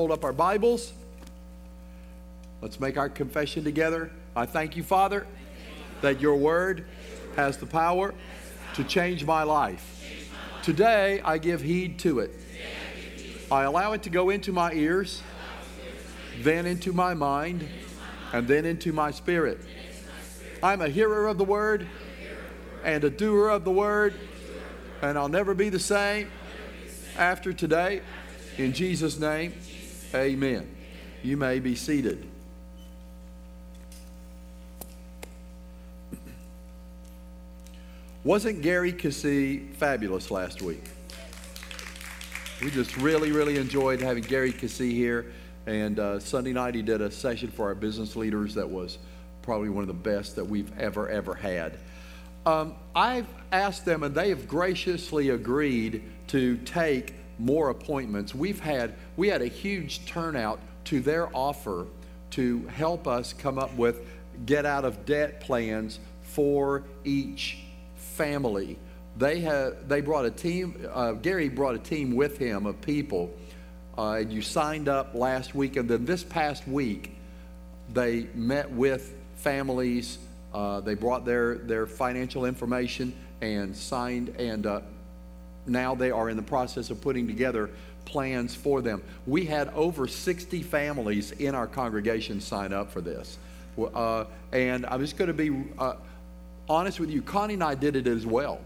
Hold up our Bibles. Let's make our confession together. I thank you, Father, that your word has the power to change my life. Today, I give heed to it. I allow it to go into my ears, then into my mind, and then into my spirit. I'm a hearer of the word and a doer of the word, and I'll never be the same after today. In Jesus' name. Amen. You may be seated. Wasn't Gary Keesee fabulous last week? We just really, really enjoyed having Gary Keesee here. And uh, Sunday night he did a session for our business leaders that was probably one of the best that we've ever, ever had. Um, I've asked them, and they have graciously agreed to take more appointments. We've had we had a huge turnout to their offer to help us come up with get out of debt plans for each family. They had they brought a team. Uh, Gary brought a team with him of people, uh, and you signed up last week, and then this past week, they met with families. Uh, they brought their their financial information and signed and uh, now they are in the process of putting together plans for them. We had over 60 families in our congregation sign up for this. Uh, and I'm just going to be uh, honest with you. Connie and I did it as well.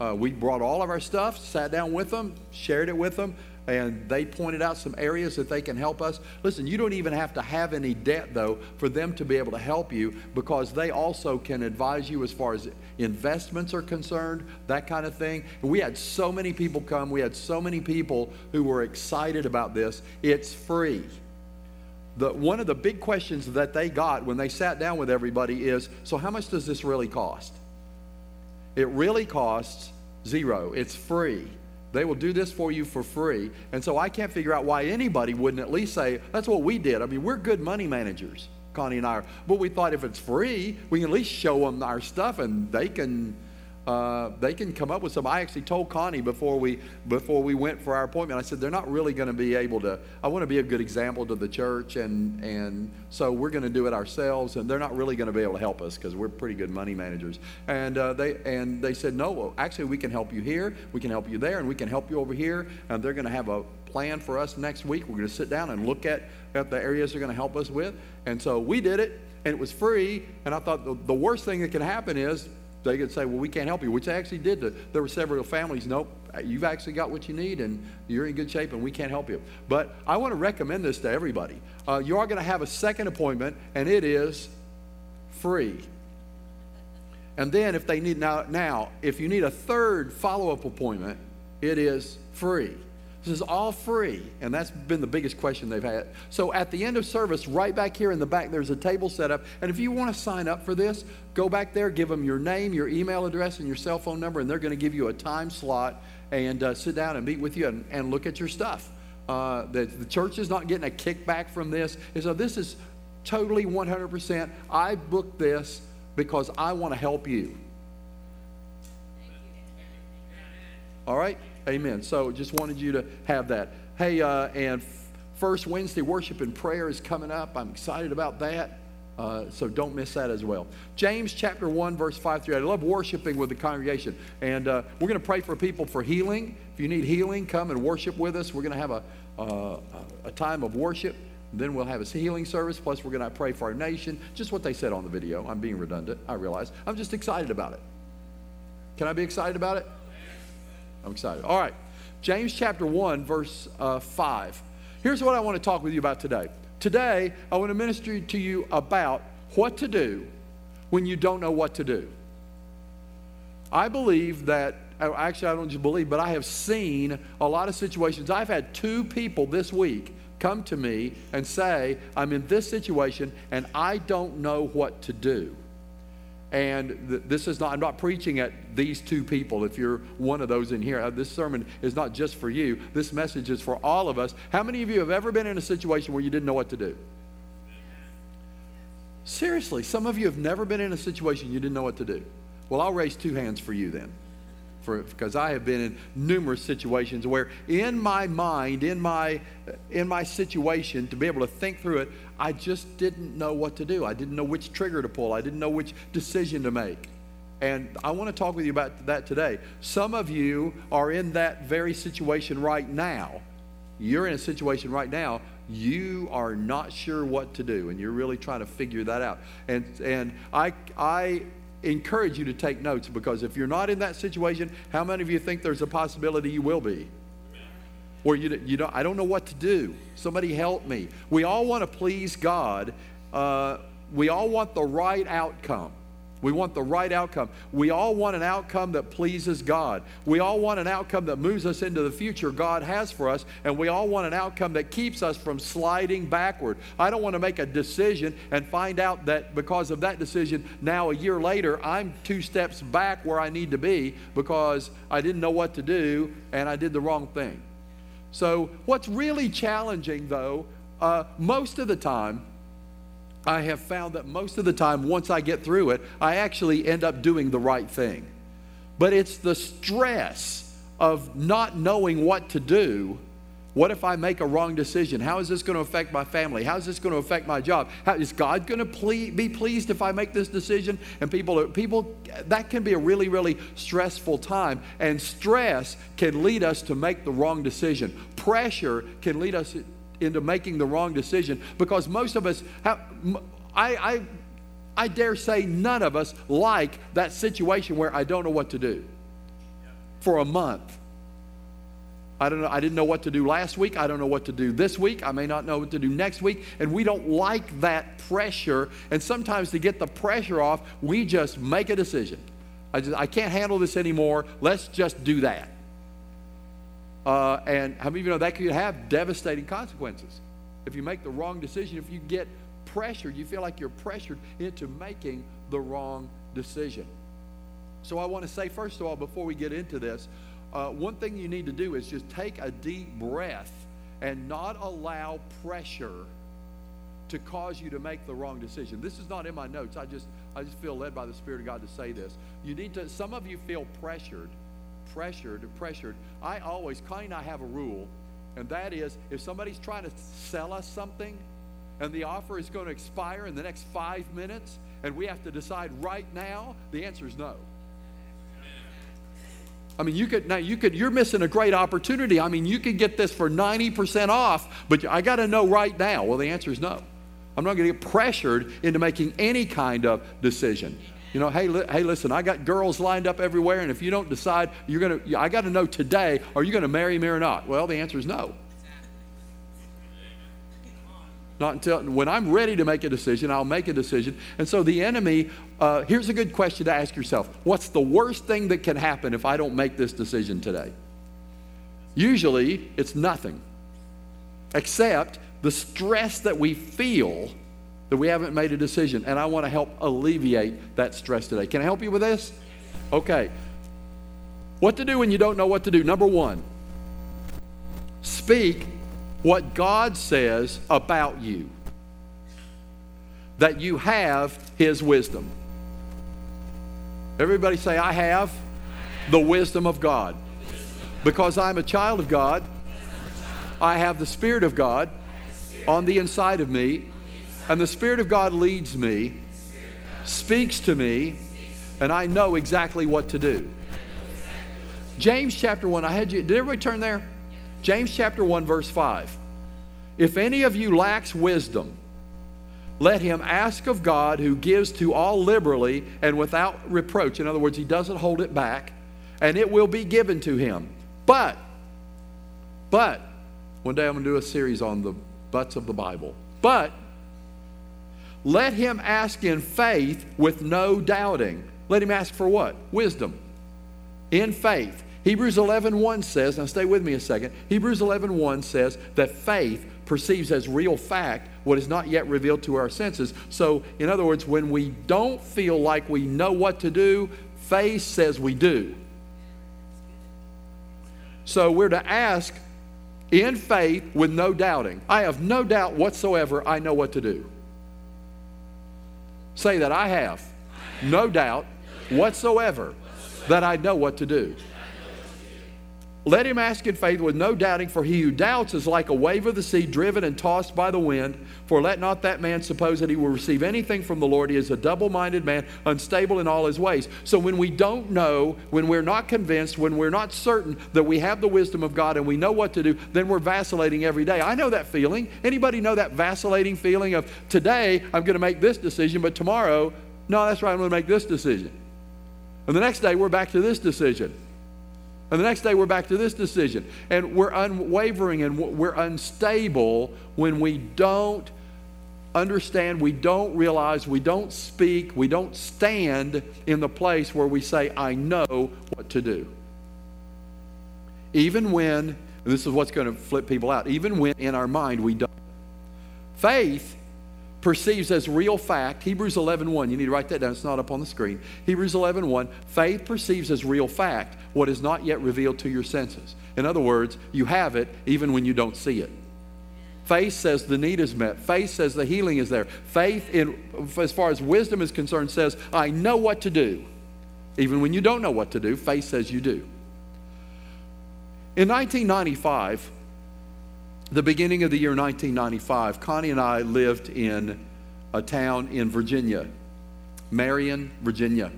Uh, we brought all of our stuff, sat down with them, shared it with them, and they pointed out some areas that they can help us. Listen, you don't even have to have any debt, though, for them to be able to help you because they also can advise you as far as investments are concerned, that kind of thing. We had so many people come, we had so many people who were excited about this. It's free. The, one of the big questions that they got when they sat down with everybody is so, how much does this really cost? It really costs zero, it's free. They will do this for you for free. And so I can't figure out why anybody wouldn't at least say, that's what we did. I mean, we're good money managers, Connie and I are. But we thought if it's free, we can at least show them our stuff and they can uh, they can come up with some. I actually told Connie before we before we went for our appointment. I said they're not really going to be able to. I want to be a good example to the church, and and so we're going to do it ourselves. And they're not really going to be able to help us because we're pretty good money managers. And uh, they and they said no. Actually, we can help you here, we can help you there, and we can help you over here. And they're going to have a plan for us next week. We're going to sit down and look at at the areas they're going to help us with. And so we did it, and it was free. And I thought the, the worst thing that can happen is they could say, well, we can't help you, which they actually did. There were several families, nope, you've actually got what you need and you're in good shape and we can't help you. But I want to recommend this to everybody. Uh, you are going to have a second appointment and it is free. And then if they need now, now if you need a third follow-up appointment, it is free. This is all free, and that's been the biggest question they've had. So at the end of service, right back here in the back, there's a table set up. And if you want to sign up for this, go back there, give them your name, your email address, and your cell phone number, and they're going to give you a time slot and uh, sit down and meet with you and, and look at your stuff. Uh, the, the church is not getting a kickback from this. And so this is totally 100%. I booked this because I want to help you. All right? Amen. So just wanted you to have that. Hey, uh, and first Wednesday worship and prayer is coming up. I'm excited about that. Uh, so don't miss that as well. James chapter 1, verse 5 through 8. I love worshiping with the congregation. And uh, we're going to pray for people for healing. If you need healing, come and worship with us. We're going to have a, uh, a time of worship. Then we'll have a healing service. Plus, we're going to pray for our nation. Just what they said on the video. I'm being redundant. I realize. I'm just excited about it. Can I be excited about it? I'm excited. All right. James chapter 1, verse uh, 5. Here's what I want to talk with you about today. Today, I want to minister to you about what to do when you don't know what to do. I believe that, uh, actually, I don't just believe, but I have seen a lot of situations. I've had two people this week come to me and say, I'm in this situation and I don't know what to do. And th- this is not, I'm not preaching at these two people. If you're one of those in here, uh, this sermon is not just for you. This message is for all of us. How many of you have ever been in a situation where you didn't know what to do? Seriously, some of you have never been in a situation you didn't know what to do. Well, I'll raise two hands for you then. Because I have been in numerous situations where in my mind, in my in my situation to be able to think through it, I just didn't know what to do. I didn't know which trigger to pull. I didn't know which decision to make. And I want to talk with you about that today. Some of you are in that very situation right now. You're in a situation right now you are not sure what to do and you're really trying to figure that out. And, and I, I encourage you to take notes because if you're not in that situation, how many of you think there's a possibility you will be? Or you, you don't, I don't know what to do. Somebody help me. We all want to please God. Uh, we all want the right outcome. We want the right outcome. We all want an outcome that pleases God. We all want an outcome that moves us into the future God has for us, and we all want an outcome that keeps us from sliding backward. I don't want to make a decision and find out that because of that decision, now a year later, I'm two steps back where I need to be because I didn't know what to do and I did the wrong thing. So, what's really challenging, though, uh, most of the time, I have found that most of the time, once I get through it, I actually end up doing the right thing. But it's the stress of not knowing what to do. What if I make a wrong decision? How is this going to affect my family? How is this going to affect my job? How, is God going to ple- be pleased if I make this decision? And people, are, people, that can be a really, really stressful time. And stress can lead us to make the wrong decision. Pressure can lead us into making the wrong decision because most of us have, I, I, I dare say none of us like that situation where I don't know what to do for a month. I don't know. I didn't know what to do last week. I don't know what to do this week. I may not know what to do next week. And we don't like that pressure. And sometimes to get the pressure off, we just make a decision. I just I can't handle this anymore. Let's just do that. Uh, and how many of you know that could have devastating consequences? If you make the wrong decision, if you get pressured, you feel like you're pressured into making the wrong decision. So I want to say, first of all, before we get into this, uh, one thing you need to do is just take a deep breath and not allow pressure to cause you to make the wrong decision. This is not in my notes. I just I just feel led by the Spirit of God to say this. You need to some of you feel pressured pressured pressured, I always, Connie and I have a rule, and that is if somebody's trying to sell us something and the offer is going to expire in the next five minutes and we have to decide right now, the answer is no. I mean, you could now you could you're missing a great opportunity. I mean, you could get this for 90% off, but I got to know right now. Well, the answer is no. I'm not going to get pressured into making any kind of decision. You know, hey, li- hey, listen, I got girls lined up everywhere, and if you don't decide you're to, I got to know today, are you going to marry me or not? Well, the answer is no. Not until when I'm ready to make a decision, I'll make a decision. And so the enemy, uh, here's a good question to ask yourself What's the worst thing that can happen if I don't make this decision today? Usually, it's nothing, except the stress that we feel that we haven't made a decision. And I want to help alleviate that stress today. Can I help you with this? Okay. What to do when you don't know what to do? Number one, speak what God says about you, that you have His wisdom. Everybody say, I have the wisdom of God. Because I'm a child of God, I have the Spirit of God on the inside of me, and the Spirit of God leads me, speaks to me, and I know exactly what to do. James chapter 1, I had you, did everybody turn there? James chapter 1, verse 5. If any of you lacks wisdom, let him ask of God who gives to all liberally and without reproach. In other words, he doesn't hold it back, and it will be given to him. But, but, one day I'm going to do a series on the butts of the Bible. But, let him ask in faith with no doubting. Let him ask for what? Wisdom. In faith. Hebrews 11:1 1 says, now stay with me a second. Hebrews 11:1 1 says that faith perceives as real fact what is not yet revealed to our senses. So, in other words, when we don't feel like we know what to do, faith says we do. So, we're to ask in faith with no doubting. I have no doubt whatsoever I know what to do. Say that I have no doubt whatsoever that I know what to do. Let him ask in faith with no doubting, for he who doubts is like a wave of the sea driven and tossed by the wind. For let not that man suppose that he will receive anything from the Lord. He is a double minded man, unstable in all his ways. So when we don't know, when we're not convinced, when we're not certain that we have the wisdom of God and we know what to do, then we're vacillating every day. I know that feeling. Anybody know that vacillating feeling of today I'm going to make this decision, but tomorrow, no, that's right, I'm going to make this decision. And the next day we're back to this decision. And the next day we're back to this decision. And we're unwavering and we're unstable when we don't understand, we don't realize, we don't speak, we don't stand in the place where we say, I know what to do. Even when, this is what's going to flip people out, even when in our mind we don't. Faith perceives as real fact hebrews 11.1 1, you need to write that down it's not up on the screen. Hebrews 11.1 1, faith perceives as real fact what is not yet revealed to your senses. In other words you have it even when you don't see it. Faith says the need is met. Faith says the healing is there. Faith in as far as wisdom is concerned says i know what to do. Even when you don't know what to do faith says you do. In 1995 the beginning of the year 1995, Connie and I lived in a town in Virginia, Marion, Virginia.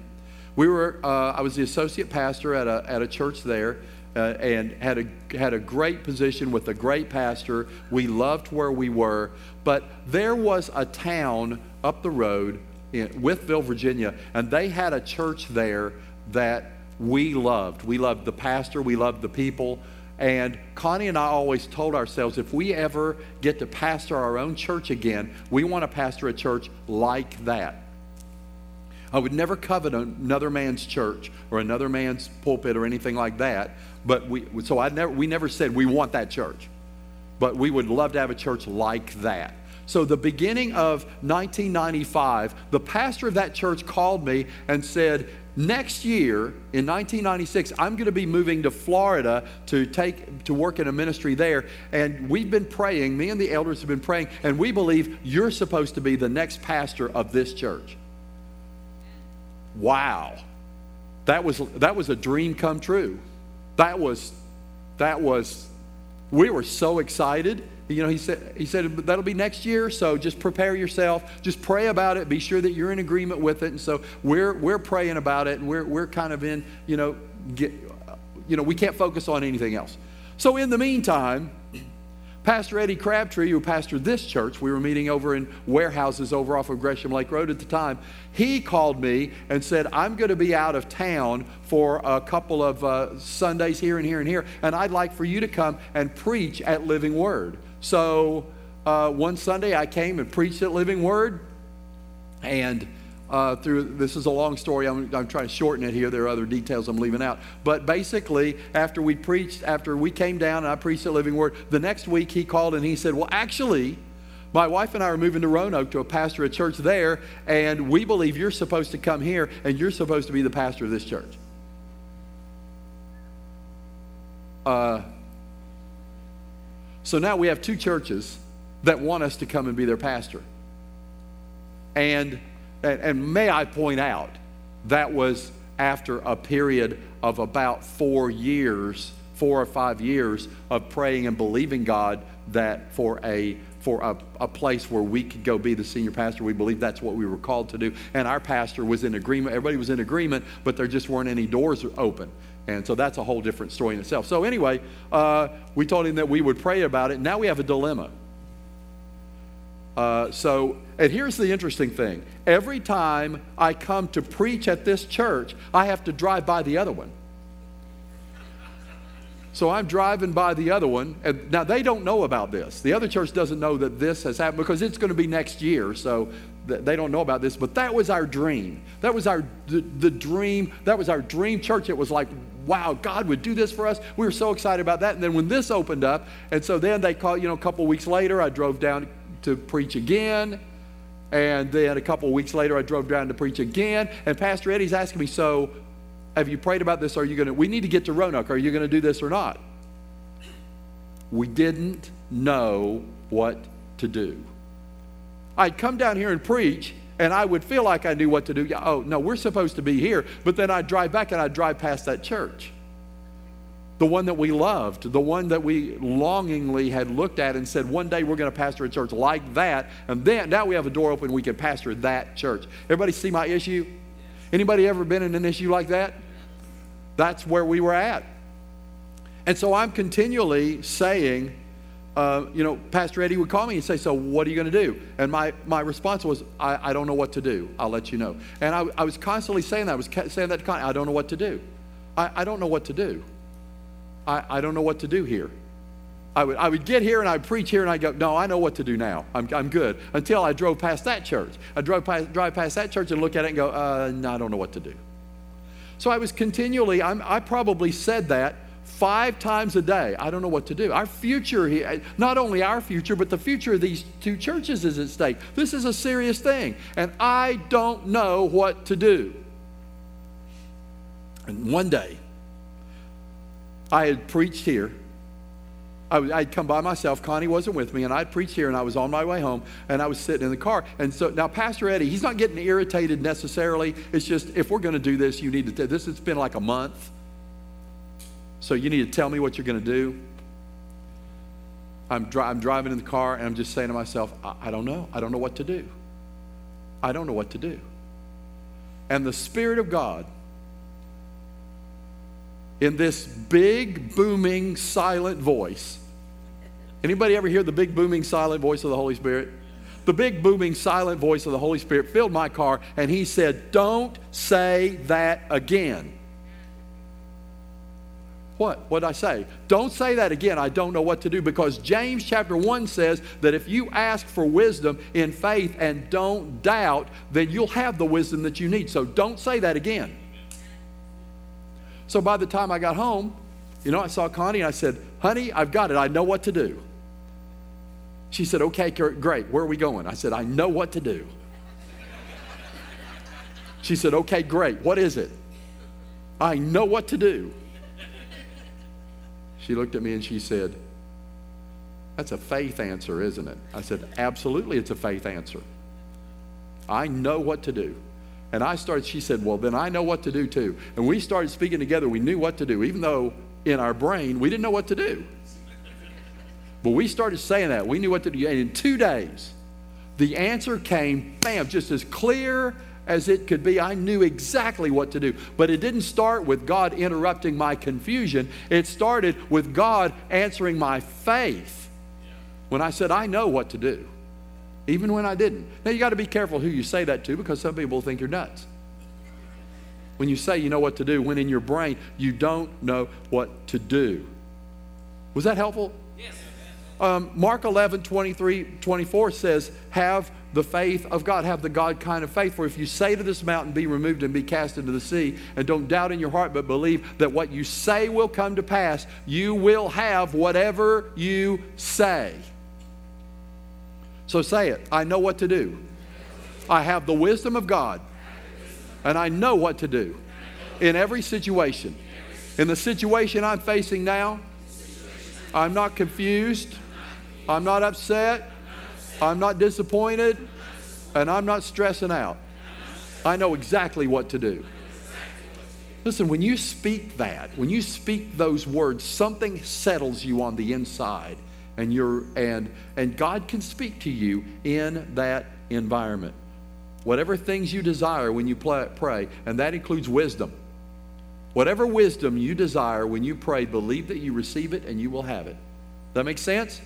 We were, uh, I was the associate pastor at a, at a church there uh, and had a, had a great position with a great pastor. We loved where we were, but there was a town up the road in Wytheville, Virginia, and they had a church there that we loved. We loved the pastor, we loved the people. And Connie and I always told ourselves if we ever get to pastor our own church again, we want to pastor a church like that. I would never covet another man's church or another man's pulpit or anything like that. But we, so I never, we never said we want that church. But we would love to have a church like that. So, the beginning of 1995, the pastor of that church called me and said, Next year, in 1996, I'm going to be moving to Florida to take to work in a ministry there. And we've been praying, me and the elders have been praying, and we believe you're supposed to be the next pastor of this church. Wow. That was that was a dream come true. That was that was we were so excited you know, he said, he said that'll be next year, so just prepare yourself. Just pray about it. Be sure that you're in agreement with it. And so we're, we're praying about it, and we're, we're kind of in, you know, get, you know, we can't focus on anything else. So in the meantime, Pastor Eddie Crabtree, who pastored this church, we were meeting over in warehouses over off of Gresham Lake Road at the time. He called me and said, I'm going to be out of town for a couple of uh, Sundays here and here and here, and I'd like for you to come and preach at Living Word. So uh, one Sunday I came and preached at Living Word, and uh, through this is a long story. I'm, I'm, trying to shorten it here. There are other details I'm leaving out. But basically, after we preached, after we came down and I preached at Living Word, the next week he called and he said, "Well, actually." My wife and I are moving to Roanoke to a pastor at church there, and we believe you're supposed to come here and you're supposed to be the pastor of this church. Uh, so now we have two churches that want us to come and be their pastor. And, and, and may I point out, that was after a period of about four years, four or five years of praying and believing God that for a for a, a place where we could go be the senior pastor. We believe that's what we were called to do. And our pastor was in agreement. Everybody was in agreement, but there just weren't any doors open. And so that's a whole different story in itself. So, anyway, uh, we told him that we would pray about it. Now we have a dilemma. Uh, so, and here's the interesting thing every time I come to preach at this church, I have to drive by the other one. So I'm driving by the other one, and now they don't know about this. The other church doesn't know that this has happened because it's going to be next year, so they don't know about this. But that was our dream. That was our the, the dream. That was our dream church. It was like, wow, God would do this for us. We were so excited about that. And then when this opened up, and so then they called, you know, a couple weeks later, I drove down to preach again. And then a couple weeks later, I drove down to preach again. And Pastor Eddie's asking me, so have you prayed about this? Are you going to, we need to get to Roanoke. Are you going to do this or not? We didn't know what to do. I'd come down here and preach, and I would feel like I knew what to do. Oh, no, we're supposed to be here. But then I'd drive back and I'd drive past that church. The one that we loved, the one that we longingly had looked at and said, one day we're going to pastor a church like that. And then now we have a door open, we can pastor that church. Everybody see my issue? Anybody ever been in an issue like that? That's where we were at. And so I'm continually saying, uh, you know, Pastor Eddie would call me and say, So what are you going to do? And my, my response was, I, I don't know what to do. I'll let you know. And I, I was constantly saying that. I was saying that, I don't know what to do. I, I don't know what to do. I, I don't know what to do here. I would, I would get here and I'd preach here and I'd go, no, I know what to do now. I'm, I'm good. Until I drove past that church. I drove past, drive past that church and look at it and go, uh, no, I don't know what to do. So I was continually, I'm, I probably said that five times a day. I don't know what to do. Our future here, not only our future, but the future of these two churches is at stake. This is a serious thing. And I don't know what to do. And one day, I had preached here. I would come by myself. Connie wasn't with me, and I'd preached here, and I was on my way home, and I was sitting in the car. And so now, Pastor Eddie, he's not getting irritated necessarily. It's just if we're going to do this, you need to. T- this has been like a month, so you need to tell me what you're going to do. I'm, dri- I'm, driving in the car, and I'm just saying to myself, I-, I don't know. I don't know what to do. I don't know what to do. And the Spirit of God in this big, booming, silent voice. Anybody ever hear the big, booming, silent voice of the Holy Spirit? The big, booming, silent voice of the Holy Spirit filled my car, and he said, Don't say that again. What? What did I say? Don't say that again. I don't know what to do because James chapter 1 says that if you ask for wisdom in faith and don't doubt, then you'll have the wisdom that you need. So don't say that again. So by the time I got home, you know, I saw Connie and I said, Honey, I've got it. I know what to do. She said, Okay, great. Where are we going? I said, I know what to do. She said, Okay, great. What is it? I know what to do. She looked at me and she said, That's a faith answer, isn't it? I said, Absolutely, it's a faith answer. I know what to do. And I started, she said, Well, then I know what to do too. And we started speaking together. We knew what to do, even though in our brain we didn't know what to do. But we started saying that. We knew what to do. And in two days, the answer came, bam, just as clear as it could be. I knew exactly what to do. But it didn't start with God interrupting my confusion, it started with God answering my faith when I said, I know what to do even when I didn't. Now, you got to be careful who you say that to because some people think you're nuts. When you say you know what to do, when in your brain you don't know what to do. Was that helpful? Yes. Um, Mark 11, 23, 24 says, Have the faith of God, have the God kind of faith. For if you say to this mountain, Be removed and be cast into the sea, and don't doubt in your heart, but believe that what you say will come to pass, you will have whatever you say. So say it. I know what to do. I have the wisdom of God, and I know what to do in every situation. In the situation I'm facing now, I'm not confused, I'm not upset, I'm not disappointed, and I'm not stressing out. I know exactly what to do. Listen, when you speak that, when you speak those words, something settles you on the inside and you're and and God can speak to you in that environment. Whatever things you desire when you pray, and that includes wisdom. Whatever wisdom you desire when you pray, believe that you receive it and you will have it. That makes sense?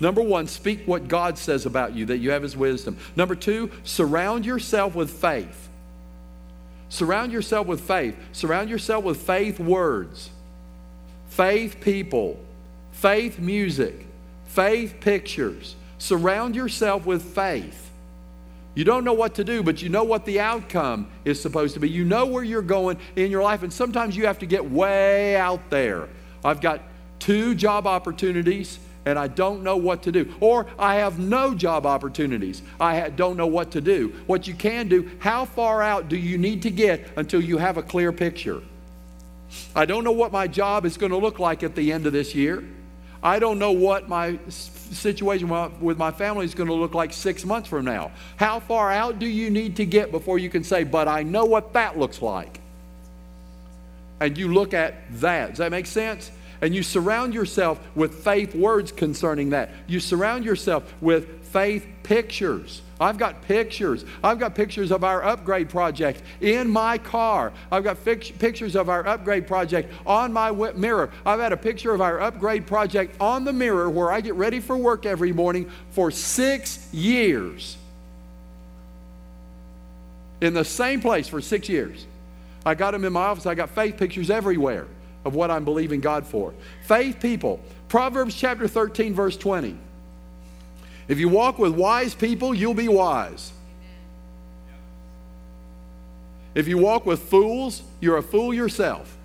Number one, speak what God says about you, that you have His wisdom. Number two, surround yourself with faith. Surround yourself with faith. Surround yourself with faith words, faith people, faith music, faith pictures. Surround yourself with faith. You don't know what to do, but you know what the outcome is supposed to be. You know where you're going in your life, and sometimes you have to get way out there. I've got two job opportunities and I don't know what to do. Or I have no job opportunities. I don't know what to do. What you can do, how far out do you need to get until you have a clear picture? I don't know what my job is going to look like at the end of this year. I don't know what my situation with my family is going to look like six months from now. How far out do you need to get before you can say, but I know what that looks like? And you look at that. Does that make sense? and you surround yourself with faith words concerning that. You surround yourself with faith pictures. I've got pictures. I've got pictures of our upgrade project in my car. I've got pictures of our upgrade project on my mirror. I've had a picture of our upgrade project on the mirror where I get ready for work every morning for six years. In the same place for six years. I got them in my office. I got faith pictures everywhere of what I'm believing God for. Faith people. Proverbs chapter 13, verse 20. If you walk with wise people, you'll be wise. If you walk with fools, you're a fool yourself.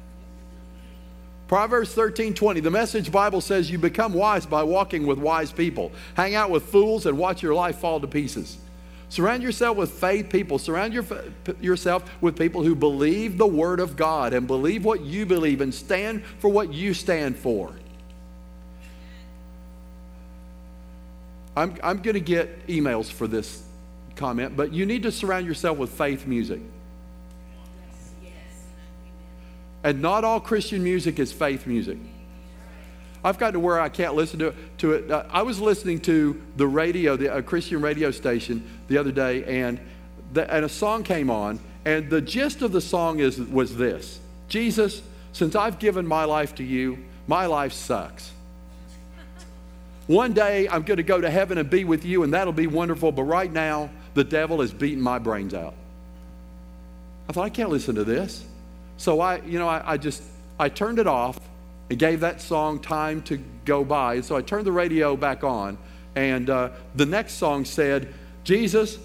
Proverbs 13 20, the message Bible says you become wise by walking with wise people. Hang out with fools and watch your life fall to pieces. Surround yourself with faith people. Surround your, yourself with people who believe the Word of God and believe what you believe and stand for what you stand for. I'm, I'm going to get emails for this comment, but you need to surround yourself with faith music. And not all Christian music is faith music. I've gotten to where I can't listen to, to it. Uh, I was listening to the radio, the, a Christian radio station the other day, and, the, and a song came on, and the gist of the song is, was this Jesus, since I've given my life to you, my life sucks. One day I'm going to go to heaven and be with you, and that'll be wonderful. But right now, the devil is beating my brains out. I thought, I can't listen to this. So I, you know, I, I just, I turned it off and gave that song time to go by. And so I turned the radio back on, and uh, the next song said, Jesus,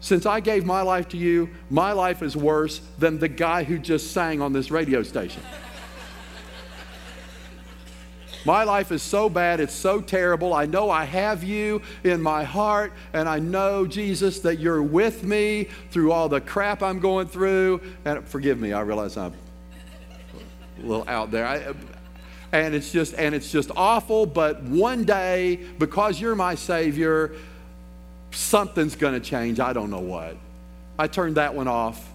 since I gave my life to you, my life is worse than the guy who just sang on this radio station. My life is so bad, it's so terrible. I know I have you in my heart, and I know, Jesus, that you're with me through all the crap I'm going through. And forgive me, I realize I'm a little out there. I, and it's just and it's just awful, but one day, because you're my Savior, something's gonna change. I don't know what. I turned that one off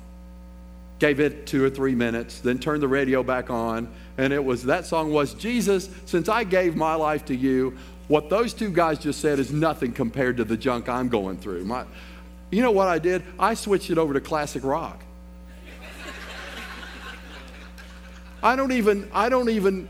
gave it two or three minutes, then turned the radio back on, and it was that song was Jesus, since I gave my life to you, what those two guys just said is nothing compared to the junk I'm going through. My, you know what I did? I switched it over to classic rock. I don't even, I don't even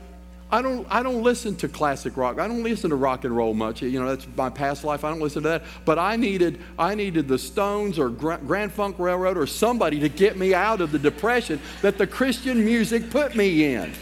I don't, I don't listen to classic rock. I don't listen to rock and roll much. You know, that's my past life. I don't listen to that. But I needed, I needed the Stones or Grand Funk Railroad or somebody to get me out of the depression that the Christian music put me in.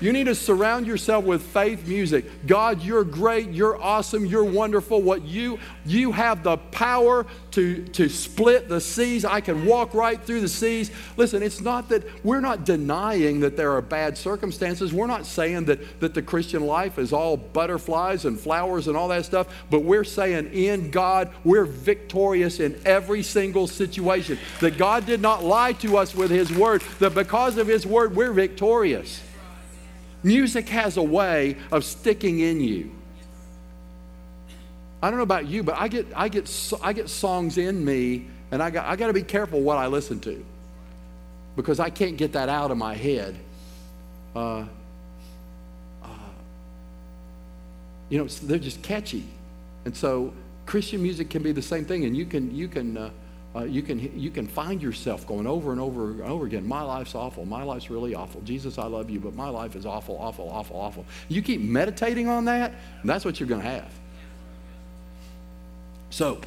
You need to surround yourself with faith music. God, you're great, you're awesome, you're wonderful. What you you have the power to, to split the seas. I can walk right through the seas. Listen, it's not that we're not denying that there are bad circumstances. We're not saying that, that the Christian life is all butterflies and flowers and all that stuff, but we're saying in God, we're victorious in every single situation. That God did not lie to us with His word, that because of His word, we're victorious. Music has a way of sticking in you. I don't know about you, but I get, I get, I get songs in me, and I got, I got to be careful what I listen to because I can't get that out of my head. Uh, uh, you know, they're just catchy. And so Christian music can be the same thing, and you can, you can, uh, uh, you, can, you can find yourself going over and over and over again. My life's awful. My life's really awful. Jesus, I love you, but my life is awful, awful, awful, awful. You keep meditating on that, that's what you're going to have. So,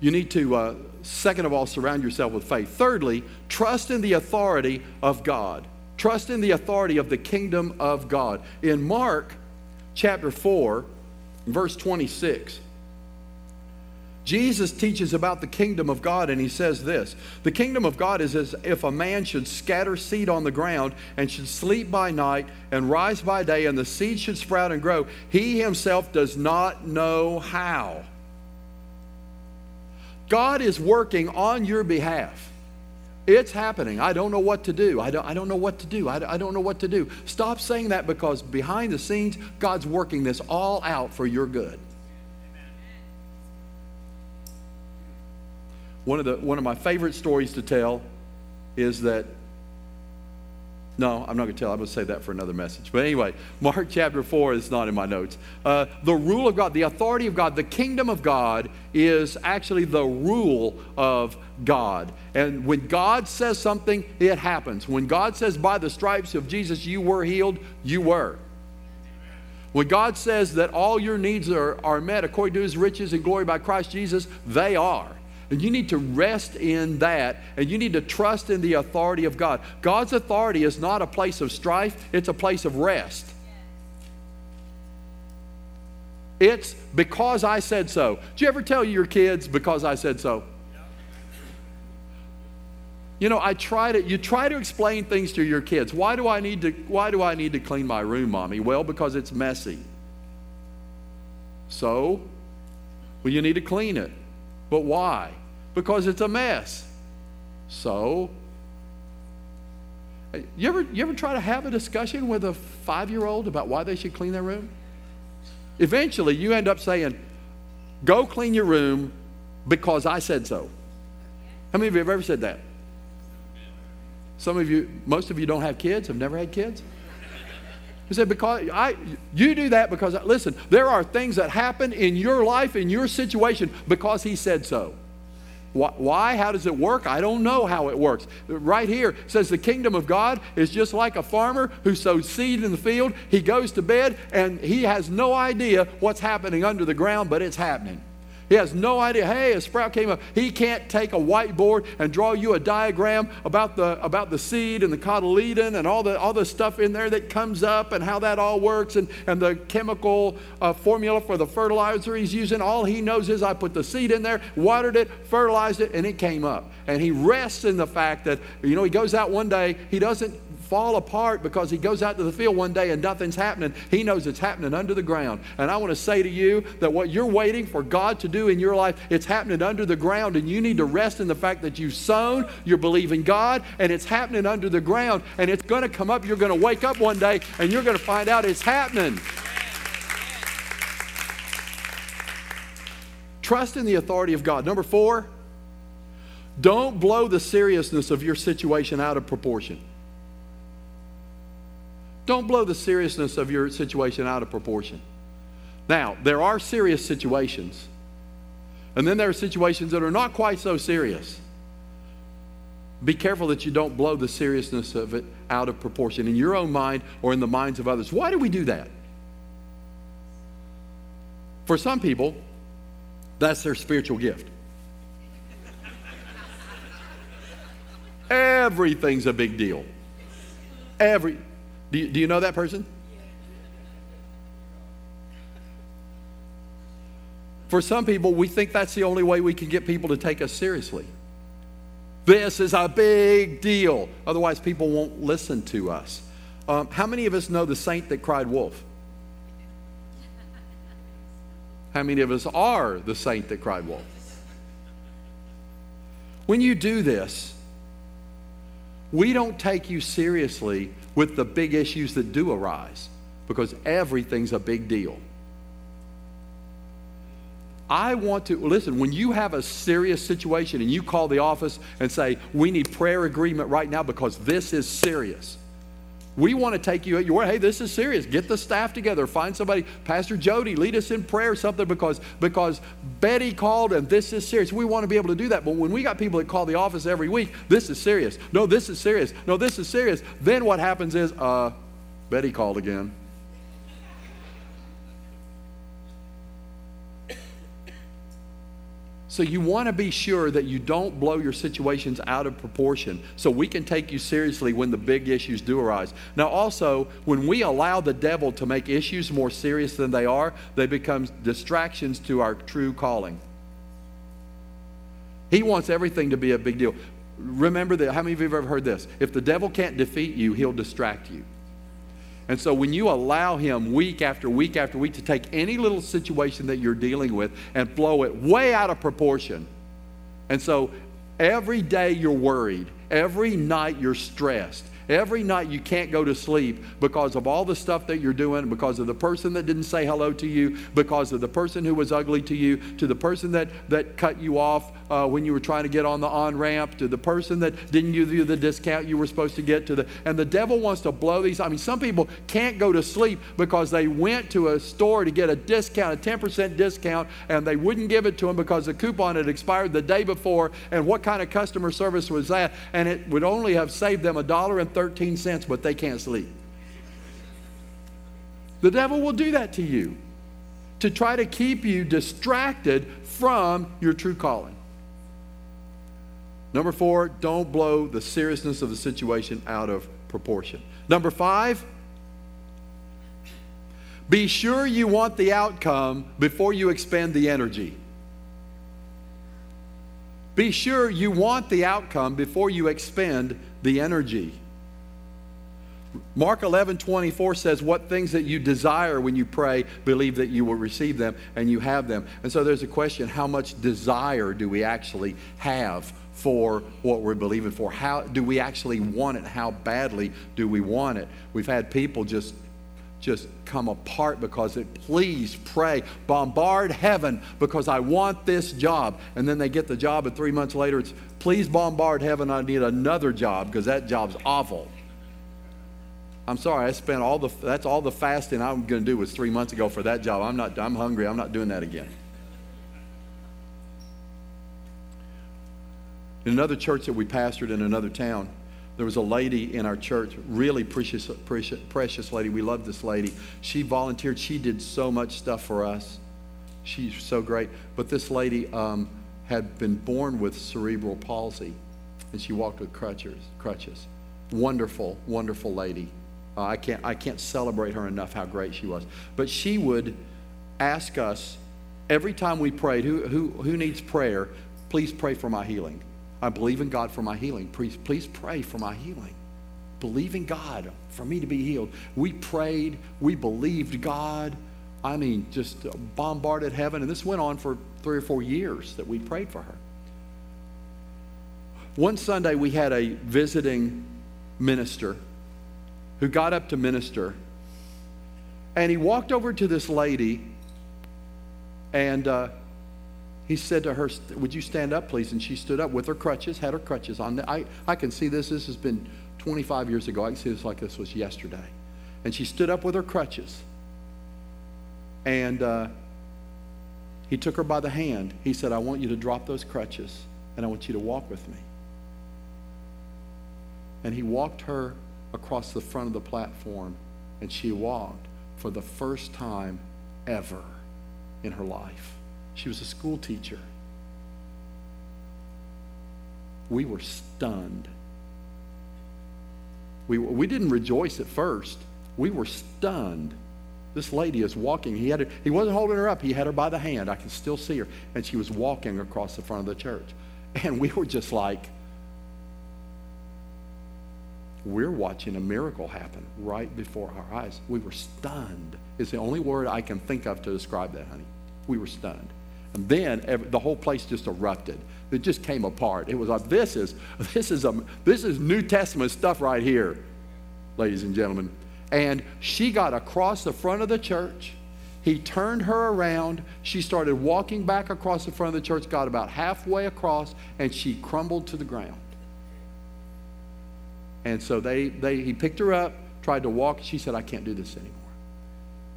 you need to, uh, second of all, surround yourself with faith. Thirdly, trust in the authority of God. Trust in the authority of the kingdom of God. In Mark chapter 4, verse 26, Jesus teaches about the kingdom of God, and he says this The kingdom of God is as if a man should scatter seed on the ground and should sleep by night and rise by day, and the seed should sprout and grow. He himself does not know how. God is working on your behalf. It's happening. I don't know what to do. I don't, I don't know what to do. I, I don't know what to do. Stop saying that because behind the scenes, God's working this all out for your good. One of, the, one of my favorite stories to tell is that No, I'm not going to tell. I'm going to save that for another message. But anyway, Mark chapter 4 is not in my notes. Uh, the rule of God, the authority of God, the kingdom of God is actually the rule of God. And when God says something, it happens. When God says, by the stripes of Jesus you were healed, you were. When God says that all your needs are, are met according to his riches and glory by Christ Jesus, they are. And you need to rest in that and you need to trust in the authority of God. God's authority is not a place of strife, it's a place of rest. It's because I said so. Do you ever tell your kids because I said so? You know, I try to you try to explain things to your kids. Why do I need to why do I need to clean my room, mommy? Well, because it's messy. So, well you need to clean it. But why? Because it's a mess. So, you ever, you ever try to have a discussion with a five year old about why they should clean their room? Eventually, you end up saying, Go clean your room because I said so. How many of you have ever said that? Some of you, most of you don't have kids, have never had kids. He said, because I, you do that because, listen, there are things that happen in your life, in your situation, because he said so. Why? How does it work? I don't know how it works. Right here says the kingdom of God is just like a farmer who sows seed in the field. He goes to bed and he has no idea what's happening under the ground, but it's happening. He has no idea. Hey, a sprout came up. He can't take a whiteboard and draw you a diagram about the, about the seed and the cotyledon and all the, all the stuff in there that comes up and how that all works and, and the chemical uh, formula for the fertilizer he's using. All he knows is I put the seed in there, watered it, fertilized it, and it came up. And he rests in the fact that, you know, he goes out one day, he doesn't fall apart because he goes out to the field one day and nothing's happening. He knows it's happening under the ground. And I want to say to you that what you're waiting for God to do in your life, it's happening under the ground. And you need to rest in the fact that you've sown, you're believing God, and it's happening under the ground. And it's going to come up. You're going to wake up one day and you're going to find out it's happening. Trust in the authority of God. Number four, don't blow the seriousness of your situation out of proportion. Don't blow the seriousness of your situation out of proportion. Now, there are serious situations, and then there are situations that are not quite so serious. Be careful that you don't blow the seriousness of it out of proportion in your own mind or in the minds of others. Why do we do that? For some people, that's their spiritual gift. Everything's a big deal. Every do you, do you know that person? For some people, we think that's the only way we can get people to take us seriously. This is a big deal. Otherwise, people won't listen to us. Um, how many of us know the saint that cried wolf? How many of us are the saint that cried wolf? When you do this, we don't take you seriously with the big issues that do arise because everything's a big deal. I want to listen when you have a serious situation and you call the office and say, We need prayer agreement right now because this is serious. We want to take you at your. Hey, this is serious. Get the staff together. Find somebody. Pastor Jody, lead us in prayer or something because, because Betty called and this is serious. We want to be able to do that. But when we got people that call the office every week, this is serious. No, this is serious. No, this is serious. Then what happens is, uh, Betty called again. So you want to be sure that you don't blow your situations out of proportion so we can take you seriously when the big issues do arise. Now, also, when we allow the devil to make issues more serious than they are, they become distractions to our true calling. He wants everything to be a big deal. Remember that, how many of you have ever heard this? If the devil can't defeat you, he'll distract you. And so when you allow him week after week after week to take any little situation that you're dealing with and blow it way out of proportion. And so every day you're worried, every night you're stressed, Every night you can't go to sleep because of all the stuff that you're doing, because of the person that didn't say hello to you, because of the person who was ugly to you, to the person that, that cut you off uh, when you were trying to get on the on ramp, to the person that didn't give you the discount you were supposed to get to the. And the devil wants to blow these. I mean, some people can't go to sleep because they went to a store to get a discount, a 10% discount, and they wouldn't give it to them because the coupon had expired the day before. And what kind of customer service was that? And it would only have saved them a dollar and 13 cents, but they can't sleep. The devil will do that to you to try to keep you distracted from your true calling. Number four, don't blow the seriousness of the situation out of proportion. Number five, be sure you want the outcome before you expend the energy. Be sure you want the outcome before you expend the energy. Mark 11, 24 says, What things that you desire when you pray, believe that you will receive them and you have them. And so there's a question how much desire do we actually have for what we're believing for? How do we actually want it? How badly do we want it? We've had people just just come apart because it please pray bombard heaven because i want this job and then they get the job and three months later it's please bombard heaven i need another job because that job's awful i'm sorry i spent all the that's all the fasting i'm going to do was three months ago for that job i'm not i'm hungry i'm not doing that again in another church that we pastored in another town there was a lady in our church, really precious, precious, precious lady. We loved this lady. She volunteered. She did so much stuff for us. She's so great. But this lady um, had been born with cerebral palsy, and she walked with crutches. crutches. Wonderful, wonderful lady. Uh, I, can't, I can't celebrate her enough how great she was. But she would ask us every time we prayed, who, who, who needs prayer? Please pray for my healing. I believe in God for my healing. Please, please pray for my healing. Believe in God for me to be healed. We prayed, we believed God. I mean, just bombarded heaven. And this went on for three or four years that we prayed for her. One Sunday, we had a visiting minister who got up to minister. And he walked over to this lady and uh, he said to her, Would you stand up, please? And she stood up with her crutches, had her crutches on. I, I can see this. This has been 25 years ago. I can see this like this was yesterday. And she stood up with her crutches. And uh, he took her by the hand. He said, I want you to drop those crutches and I want you to walk with me. And he walked her across the front of the platform and she walked for the first time ever in her life. She was a school teacher. We were stunned. We, we didn't rejoice at first. We were stunned. This lady is walking. He, had her, he wasn't holding her up. He had her by the hand. I can still see her. And she was walking across the front of the church. And we were just like, we're watching a miracle happen right before our eyes. We were stunned. It's the only word I can think of to describe that, honey. We were stunned. And then the whole place just erupted. It just came apart. It was like this is this is a this is New Testament stuff right here, ladies and gentlemen. And she got across the front of the church. He turned her around. She started walking back across the front of the church, got about halfway across, and she crumbled to the ground. And so they, they he picked her up, tried to walk. She said, I can't do this anymore.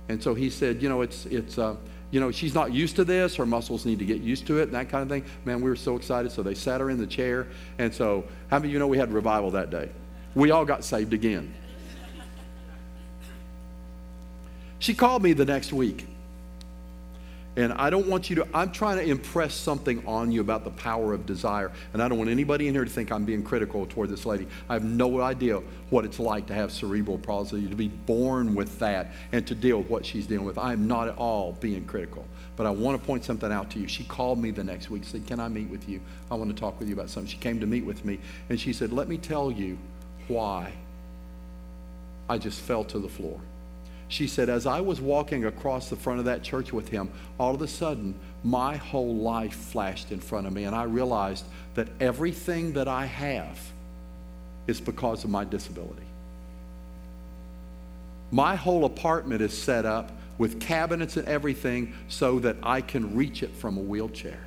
And so he said, you know, it's it's uh, you know, she's not used to this. Her muscles need to get used to it and that kind of thing. Man, we were so excited. So they sat her in the chair. And so, how many of you know we had revival that day? We all got saved again. She called me the next week. And I don't want you to, I'm trying to impress something on you about the power of desire. And I don't want anybody in here to think I'm being critical toward this lady. I have no idea what it's like to have cerebral palsy, to be born with that, and to deal with what she's dealing with. I am not at all being critical. But I want to point something out to you. She called me the next week, said, Can I meet with you? I want to talk with you about something. She came to meet with me, and she said, Let me tell you why I just fell to the floor. She said, As I was walking across the front of that church with him, all of a sudden, my whole life flashed in front of me, and I realized that everything that I have is because of my disability. My whole apartment is set up with cabinets and everything so that I can reach it from a wheelchair.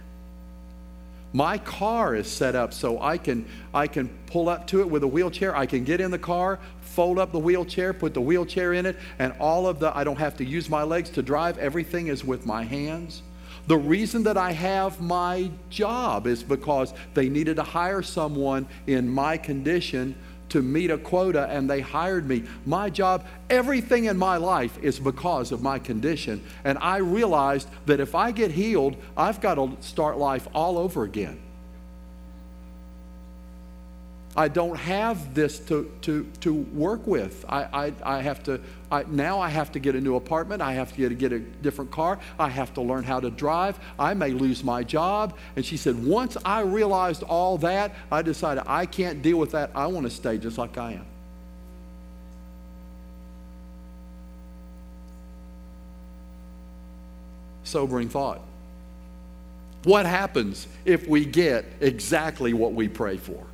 My car is set up so I can, I can pull up to it with a wheelchair. I can get in the car, fold up the wheelchair, put the wheelchair in it, and all of the, I don't have to use my legs to drive. Everything is with my hands. The reason that I have my job is because they needed to hire someone in my condition to meet a quota and they hired me. My job, everything in my life is because of my condition. And I realized that if I get healed, I've got to start life all over again. I don't have this to, to, to work with. I, I, I have to, I, now I have to get a new apartment. I have to get, get a different car. I have to learn how to drive. I may lose my job. And she said, once I realized all that, I decided I can't deal with that. I want to stay just like I am. Sobering thought. What happens if we get exactly what we pray for?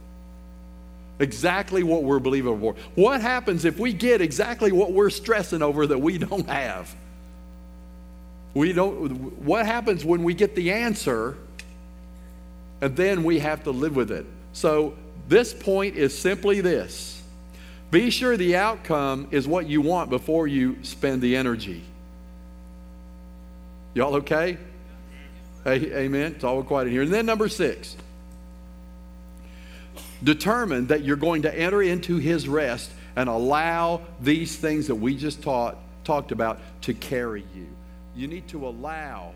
Exactly what we're believing for. What happens if we get exactly what we're stressing over that we don't have? We don't what happens when we get the answer and then we have to live with it. So this point is simply this. Be sure the outcome is what you want before you spend the energy. Y'all okay? Amen. It's all quiet in here. And then number six determine that you're going to enter into his rest and allow these things that we just taught, talked about to carry you. You need to allow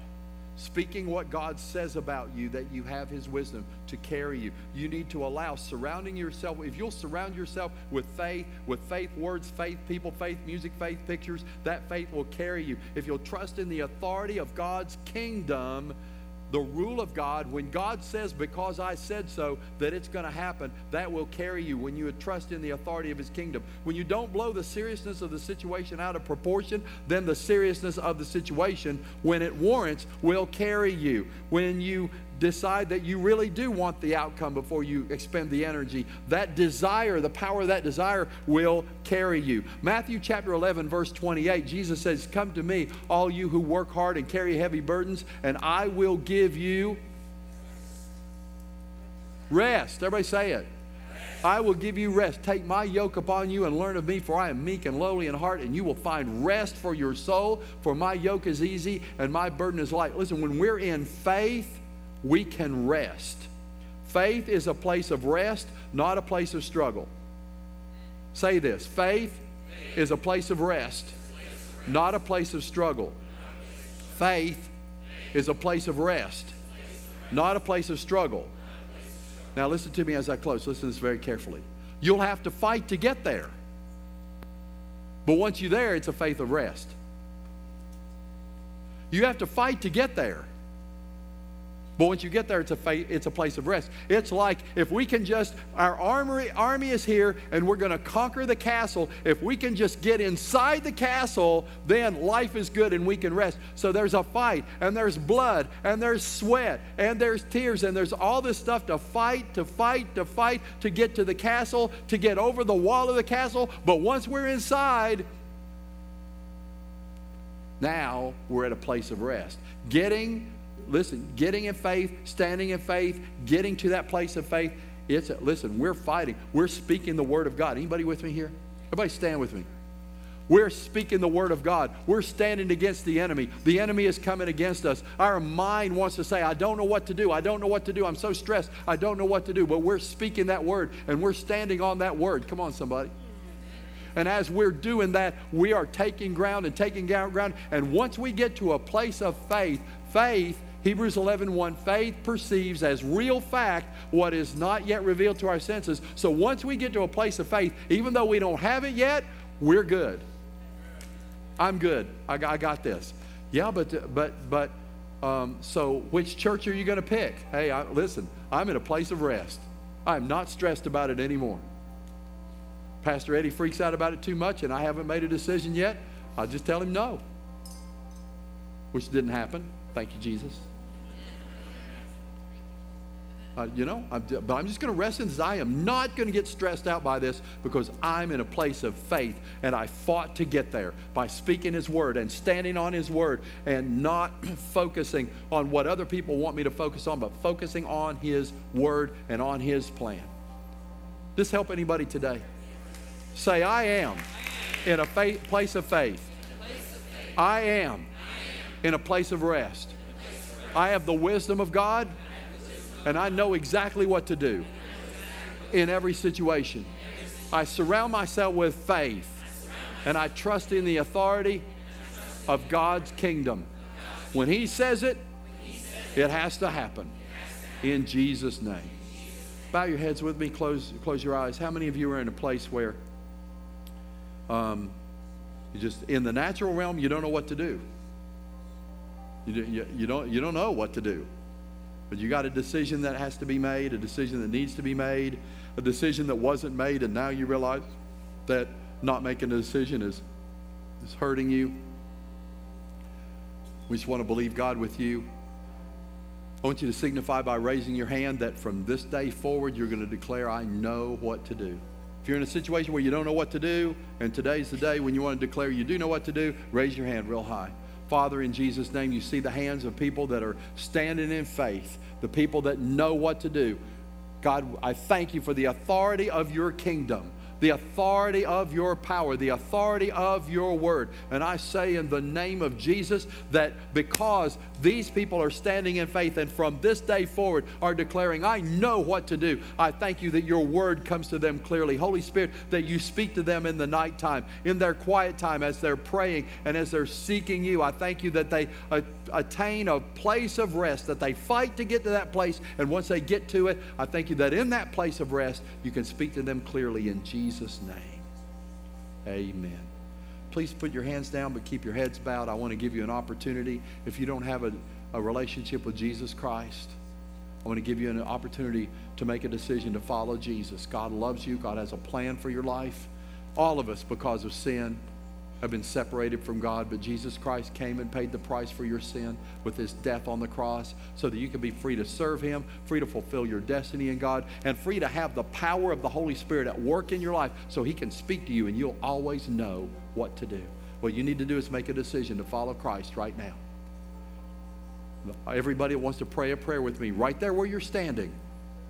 speaking what God says about you, that you have His wisdom to carry you. You need to allow surrounding yourself, if you'll surround yourself with faith, with faith words, faith people, faith music, faith pictures, that faith will carry you. If you'll trust in the authority of God's kingdom, the rule of God, when God says, because I said so, that it's going to happen, that will carry you when you trust in the authority of His kingdom. When you don't blow the seriousness of the situation out of proportion, then the seriousness of the situation, when it warrants, will carry you. When you decide that you really do want the outcome before you expend the energy, that desire, the power of that desire will carry you. Matthew chapter 11, verse 28, Jesus says, Come to me, all you who work hard and carry heavy burdens, and I will give you rest. Everybody say it. I will give you rest. Take my yoke upon you and learn of me, for I am meek and lowly in heart, and you will find rest for your soul. For my yoke is easy and my burden is light. Listen, when we're in faith, we can rest. Faith is a place of rest, not a place of struggle. Say this faith is a place of rest, not a place of struggle. Faith is a place of rest, not a place of struggle. Now, listen to me as I close. Listen to this very carefully. You'll have to fight to get there. But once you're there, it's a faith of rest. You have to fight to get there. But once you get there, it's a, fa- it's a place of rest. It's like if we can just, our armory, army is here and we're going to conquer the castle. If we can just get inside the castle, then life is good and we can rest. So there's a fight and there's blood and there's sweat and there's tears and there's all this stuff to fight, to fight, to fight, to get to the castle, to get over the wall of the castle. But once we're inside, now we're at a place of rest. Getting listen, getting in faith, standing in faith, getting to that place of faith, it's a, listen, we're fighting. We're speaking the word of God. Anybody with me here? Everybody stand with me. We're speaking the word of God. We're standing against the enemy. The enemy is coming against us. Our mind wants to say, I don't know what to do. I don't know what to do. I'm so stressed. I don't know what to do. But we're speaking that word and we're standing on that word. Come on, somebody. And as we're doing that, we are taking ground and taking ground. And once we get to a place of faith, faith Hebrews 11 1 faith perceives as real fact what is not yet revealed to our senses. So once we get to a place of faith, even though we don't have it yet, we're good. I'm good. I got, I got this. Yeah, but, but, but, um, so which church are you going to pick? Hey, I, listen, I'm in a place of rest. I'm not stressed about it anymore. Pastor Eddie freaks out about it too much, and I haven't made a decision yet. I'll just tell him no, which didn't happen. Thank you, Jesus. Uh, you know, I'm, but I'm just going to rest in this. I am not going to get stressed out by this because I'm in a place of faith and I fought to get there by speaking His word and standing on His word and not focusing on what other people want me to focus on, but focusing on His word and on His plan. This help anybody today? Say, I am in a faith, place of faith. I am in a place of rest. I have the wisdom of God and I know exactly what to do in every situation. I surround myself with faith and I trust in the authority of God's kingdom. When He says it, it has to happen in Jesus' name. Bow your heads with me, close, close your eyes. How many of you are in a place where um, you just, in the natural realm, you don't know what to do? You, you, you, don't, you don't know what to do. But you got a decision that has to be made, a decision that needs to be made, a decision that wasn't made, and now you realize that not making a decision is, is hurting you. We just want to believe God with you. I want you to signify by raising your hand that from this day forward, you're going to declare, I know what to do. If you're in a situation where you don't know what to do, and today's the day when you want to declare you do know what to do, raise your hand real high. Father, in Jesus' name, you see the hands of people that are standing in faith, the people that know what to do. God, I thank you for the authority of your kingdom the authority of your power, the authority of your word. And I say in the name of Jesus that because these people are standing in faith and from this day forward are declaring, I know what to do, I thank you that your word comes to them clearly. Holy Spirit, that you speak to them in the nighttime, in their quiet time, as they're praying and as they're seeking you. I thank you that they attain a place of rest, that they fight to get to that place. And once they get to it, I thank you that in that place of rest, you can speak to them clearly in Jesus. Name. Amen. Please put your hands down, but keep your heads bowed. I want to give you an opportunity. If you don't have a, a relationship with Jesus Christ, I want to give you an opportunity to make a decision to follow Jesus. God loves you, God has a plan for your life. All of us, because of sin, have been separated from God, but Jesus Christ came and paid the price for your sin with his death on the cross so that you can be free to serve him, free to fulfill your destiny in God, and free to have the power of the Holy Spirit at work in your life so he can speak to you and you'll always know what to do. What you need to do is make a decision to follow Christ right now. Everybody that wants to pray a prayer with me, right there where you're standing,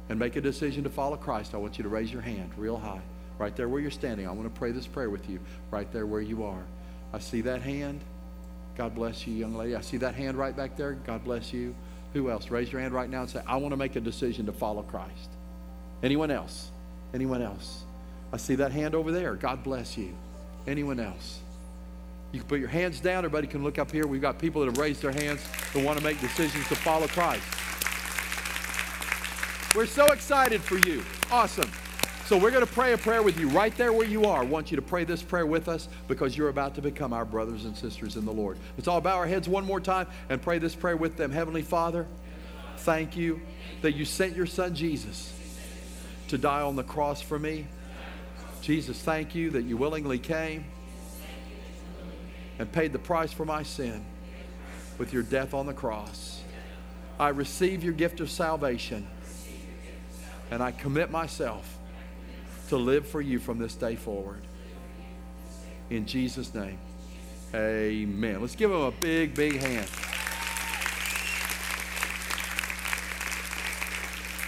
and make a decision to follow Christ, I want you to raise your hand real high. Right there where you're standing. I want to pray this prayer with you right there where you are. I see that hand. God bless you, young lady. I see that hand right back there. God bless you. Who else? Raise your hand right now and say, I want to make a decision to follow Christ. Anyone else? Anyone else? I see that hand over there. God bless you. Anyone else? You can put your hands down. Everybody can look up here. We've got people that have raised their hands that want to make decisions to follow Christ. We're so excited for you. Awesome. So we're going to pray a prayer with you right there where you are. I want you to pray this prayer with us because you're about to become our brothers and sisters in the Lord. Let's all bow our heads one more time and pray this prayer with them. Heavenly Father, thank you that you sent your son Jesus to die on the cross for me. Jesus, thank you that you willingly came and paid the price for my sin with your death on the cross. I receive your gift of salvation and I commit myself to live for you from this day forward. In Jesus' name, amen. Let's give him a big, big hand.